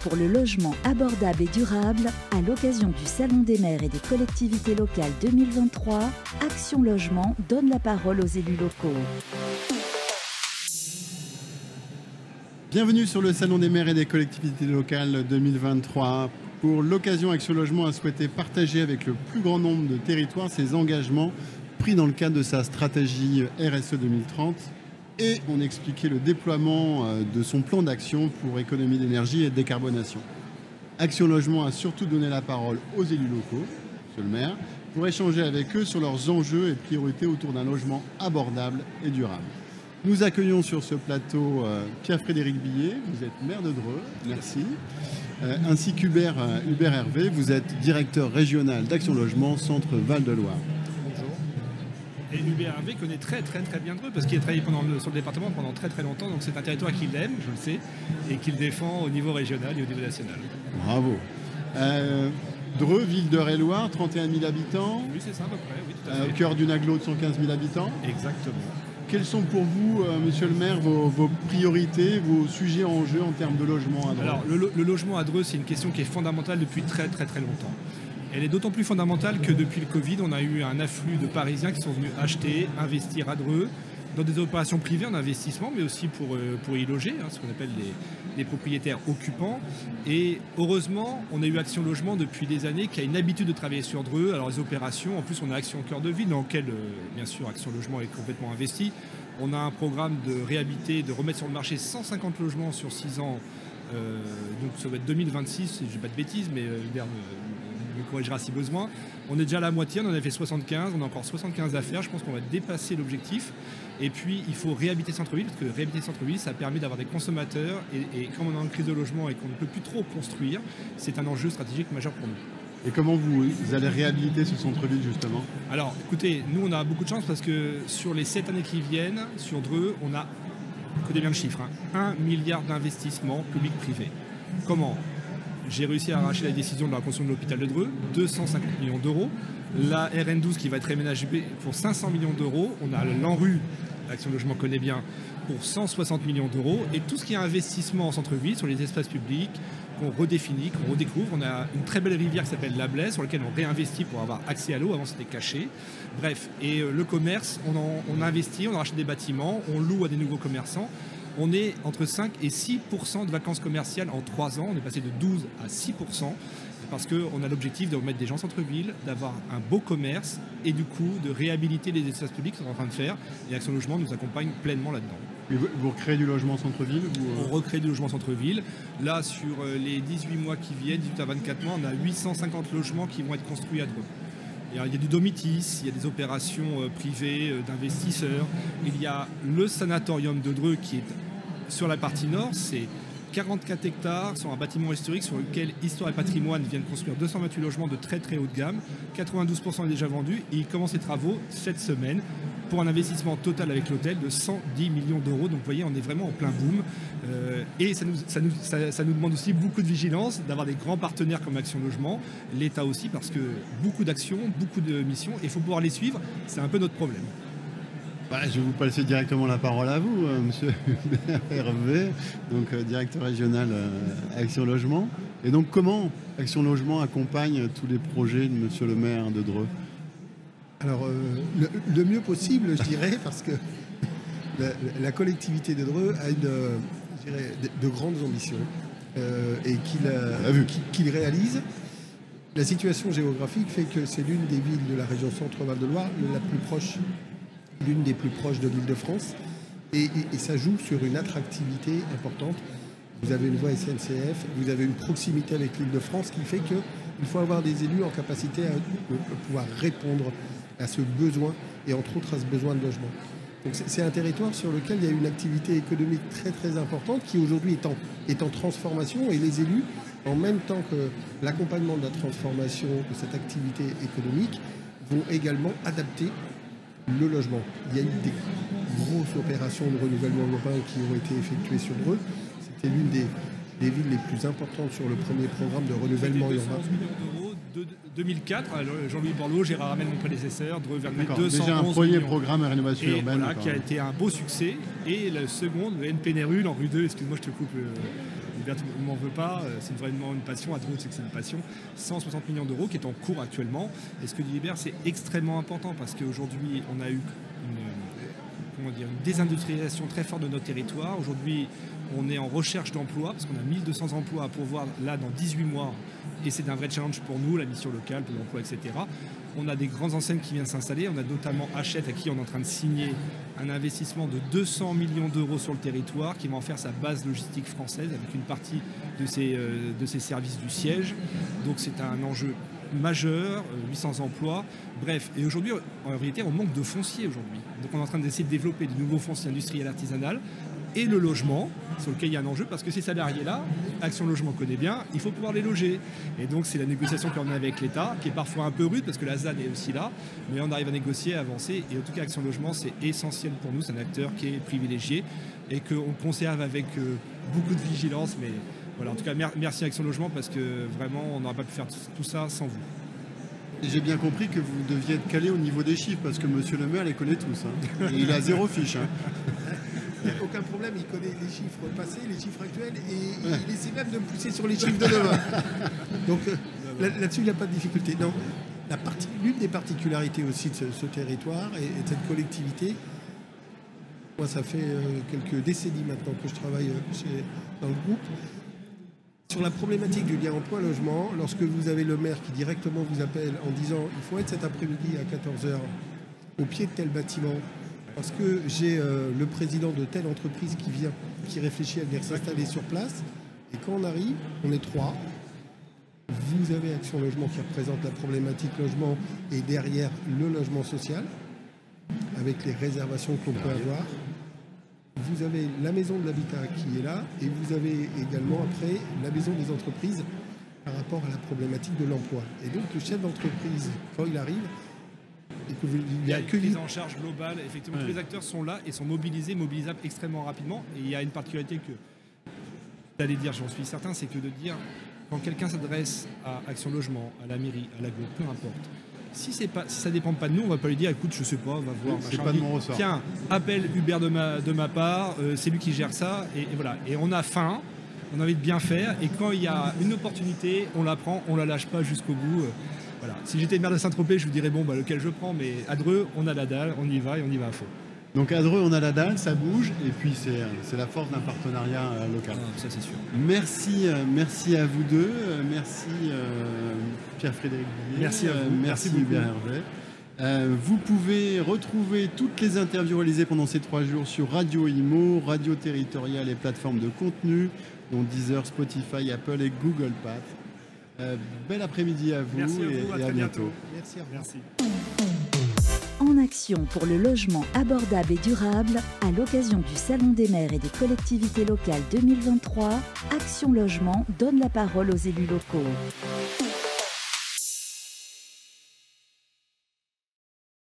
pour le logement abordable et durable à l'occasion du Salon des maires et des collectivités locales 2023. Action Logement donne la parole aux élus locaux. Bienvenue sur le Salon des maires et des collectivités locales 2023. Pour l'occasion, Action Logement a souhaité partager avec le plus grand nombre de territoires ses engagements pris dans le cadre de sa stratégie RSE 2030 et on expliquait le déploiement euh, de son plan d'action pour économie d'énergie et décarbonation. Action Logement a surtout donné la parole aux élus locaux, monsieur le maire, pour échanger avec eux sur leurs enjeux et priorités autour d'un logement abordable et durable. Nous accueillons sur ce plateau euh, Pierre-Frédéric Billet, vous êtes maire de Dreux, merci, euh, ainsi qu'Hubert Hubert Hervé, vous êtes directeur régional d'Action Logement, Centre Val-de-Loire. Et l'UBRV connaît très très très bien Dreux parce qu'il a travaillé pendant sur le département pendant très très longtemps. Donc c'est un territoire qu'il aime, je le sais, et qu'il défend au niveau régional et au niveau national. Bravo. Euh, Dreux, ville de Réloir, 31 000 habitants. Oui, c'est ça à peu près. Oui, tout à euh, fait. au cœur d'une aglo de 115 000 habitants. Exactement. Quelles sont pour vous, euh, monsieur le maire, vos, vos, priorités, vos sujets en jeu en termes de logement à Dreux? Alors, le, le logement à Dreux, c'est une question qui est fondamentale depuis très très très longtemps. Elle est d'autant plus fondamentale que depuis le Covid, on a eu un afflux de Parisiens qui sont venus acheter, investir à Dreux, dans des opérations privées en investissement, mais aussi pour, euh, pour y loger, hein, ce qu'on appelle les, propriétaires occupants. Et heureusement, on a eu Action Logement depuis des années qui a une habitude de travailler sur Dreux. Alors les opérations, en plus on a Action Cœur de Ville, dans lequel, euh, bien sûr, Action Logement est complètement investi. On a un programme de réhabiliter, de remettre sur le marché 150 logements sur 6 ans. Euh, donc ça va être 2026, si je dis pas de bêtises, mais euh, me corrigera si besoin. On est déjà à la moitié, on en a fait 75, on a encore 75 à faire. Je pense qu'on va dépasser l'objectif. Et puis, il faut réhabiter centre-ville, parce que réhabiter centre-ville, ça permet d'avoir des consommateurs. Et, et, comme on est en crise de logement et qu'on ne peut plus trop construire, c'est un enjeu stratégique majeur pour nous. Et comment vous, vous allez réhabiliter ce centre-ville, justement? Alors, écoutez, nous, on a beaucoup de chance parce que sur les 7 années qui viennent, sur Dreux, on a, écoutez bien le chiffre, hein, 1 milliard d'investissements publics-privés. Comment? J'ai réussi à arracher la décision de la construction de l'hôpital de Dreux, 250 millions d'euros. La RN12 qui va être aménagée pour 500 millions d'euros. On a l'ANRU, l'Action Logement connaît bien, pour 160 millions d'euros. Et tout ce qui est investissement en centre-ville, sur les espaces publics, qu'on redéfinit, qu'on redécouvre. On a une très belle rivière qui s'appelle la Blaise, sur laquelle on réinvestit pour avoir accès à l'eau. Avant, c'était caché. Bref, et le commerce, on, on investit, on rachète des bâtiments, on loue à des nouveaux commerçants on est entre 5 et 6% de vacances commerciales en 3 ans. On est passé de 12 à 6% parce qu'on a l'objectif de remettre des gens en centre-ville, d'avoir un beau commerce et du coup de réhabiliter les espaces publics qu'on est en train de faire. Et Action Logement nous accompagne pleinement là-dedans. Vous, vous recréez du logement centre-ville vous... On recrée du logement centre-ville. Là, sur les 18 mois qui viennent, 18 à 24 mois, on a 850 logements qui vont être construits à Dreux. Il y a du domitis, il y a des opérations privées d'investisseurs. Il y a le sanatorium de Dreux qui est sur la partie nord, c'est 44 hectares sur un bâtiment historique sur lequel Histoire et Patrimoine viennent construire 228 logements de très très haut gamme. 92% est déjà vendu et il commence ses travaux cette semaine pour un investissement total avec l'hôtel de 110 millions d'euros. Donc vous voyez, on est vraiment en plein boom. Euh, et ça nous, ça nous, demande aussi beaucoup de vigilance, d'avoir des grands partenaires comme Action Logement, l'État aussi, parce que beaucoup d'actions, beaucoup de missions, et il faut pouvoir les suivre. C'est un peu notre problème. Bah, je vais vous passer directement la parole à vous, euh, monsieur Hervé, donc euh, directeur régional euh, Action Logement. Et donc, comment Action Logement accompagne tous les projets de monsieur le maire de Dreux? Alors, le, le, mieux possible, je dirais, parce que la, la, collectivité de Dreux a une, je dirais, de, de, grandes ambitions et qu'il qu réalise. La situation géographique fait que c'est l'une des villes de la région Centre-Val de Loire la plus proche l'une des plus proches de l'île de France. Et, ça joue sur une attractivité importante. Vous avez une voie SNCF, vous avez une proximité avec l'île de France qui fait qu'il faut avoir des élus en capacité à, à, pouvoir répondre à ce besoin et entre autres à ce besoin de logement. Donc c'est un territoire sur lequel il y a une activité économique très très importante qui aujourd'hui est en, est en transformation et les élus, en même temps que l'accompagnement de la transformation de cette activité économique, vont également adapter le logement. Il y a eu des grosses opérations de renouvellement urbain qui ont été effectuées sur Dreux. C'était l'une des, des villes les plus importantes sur le premier programme de renouvellement urbain. 2004, Jean-Louis Borloo, Gérard Hamel, mon prédécesseur, Dreux vers 211 Déjà un premier programme de rénovation urbaine. Voilà, qui a été un beau succès. Et le second, le NP Nérul en rue 2, excuse-moi, je te coupe. Euh, ne m'en veut pas, euh, c'est vraiment une passion, à Dreux c'est que c'est une passion, 160 millions d'euros qui est en cours actuellement. Et ce que dit Libert, c'est extrêmement important parce qu'aujourd'hui, on a eu une, dire, une désindustrialisation très forte de notre territoire. Aujourd'hui, on est en recherche d'emploi parce qu'on a 1200 emplois à pourvoir là dans 18 mois et c'est un vrai challenge pour nous, la mission locale, pour l'emploi, etc. On a des grandes enseignes qui viennent s'installer. On a notamment Hachette à qui on est en train de signer un investissement de 200 millions d'euros sur le territoire qui va en faire sa base logistique française avec une partie de ses, euh, services du siège. Donc c'est un enjeu majeur, 800 euh, emplois. Bref, et aujourd'hui, en réalité, on manque de foncier aujourd'hui. Donc on est en train d'essayer de développer de nouveaux fonciers industriels artisanaux et le logement, sur lequel il y a un enjeu, parce que ces salariés-là, Action Logement connaît bien, il faut pouvoir les loger. Et donc c'est la négociation qu'on a avec l'État, qui est parfois un peu rude, parce que la ZAN est aussi là, mais on arrive à négocier, à avancer, et en tout cas Action Logement, c'est essentiel pour nous, c'est un acteur qui est privilégié, et qu'on conserve avec euh, beaucoup de vigilance, mais voilà, en tout cas merci Action Logement, parce que vraiment on n'aurait pas pu faire tout ça sans vous. J'ai bien compris que vous deviez être calé au niveau des chiffres, parce que Monsieur le maire les connaît tous. Hein. il a zéro fiche. Hein. Il n'y a aucun problème, il connaît les chiffres passés, les chiffres actuels, et il essaie même de me pousser sur les chiffres de demain. Donc là-dessus, il n'y a pas de difficulté. Non, l'une des particularités aussi de ce, territoire et, de cette collectivité, moi ça fait euh, quelques décennies maintenant que je travaille euh, dans le groupe, sur la problématique du lien emploi-logement, lorsque vous avez le maire qui directement vous appelle en disant il faut être cet après-midi à 14h au pied de tel bâtiment parce que j'ai euh, le président de telle entreprise qui vient, qui réfléchit à venir s'installer sur place. Et quand on arrive, on est trois. Vous avez Action Logement qui représente la problématique logement et derrière le logement social, avec les réservations qu'on peut avoir. Vous avez la maison de l'habitat qui est là et vous avez également après la maison des entreprises par rapport à la problématique de l'emploi. Et donc le chef d'entreprise, quand il arrive, il y a que prise en charge globale. Effectivement, tous les acteurs sont là et sont mobilisés, mobilisables extrêmement rapidement. Et il y a une particularité que d'aller dire, j'en suis certain, c'est que de dire quand quelqu'un s'adresse à Action Logement, à la mairie, à l'agro, peu importe. Si, c'est pas, si ça dépend pas de nous, on va pas lui dire écoute, je sais pas, va voir. C'est pas de mon ressort. Tiens, appelle Hubert de ma, de ma part, euh, c'est lui qui gère ça. Et, voilà. Et on a faim, on a envie de bien faire. Et quand il y a une opportunité, on la prend, on la lâche pas jusqu'au bout. Voilà. Si j'étais maire de Saint-Tropez, je vous dirais bon, bah, lequel je prends, mais à Dreux, on a la dalle, on y va et on y va à fond. Donc à Dreux, on a la dalle, ça bouge, et puis c'est la force d'un partenariat euh, local. Ah, ça c'est sûr. Merci, euh, merci à vous deux, euh, merci Pierre-Frédéric Merci à vous. merci, Hubert Hervé. vous pouvez retrouver toutes les interviews réalisées pendant ces trois jours sur Radio Imo, Radio Territoriale et plateformes de contenu, dont Deezer, Spotify, Apple et Google Path. Euh, bel après-midi à vous, et, à, bientôt. Merci, Merci. En action pour le logement abordable et durable, à l'occasion du Salon des maires et des collectivités locales 2023, Action Logement donne la parole aux élus locaux.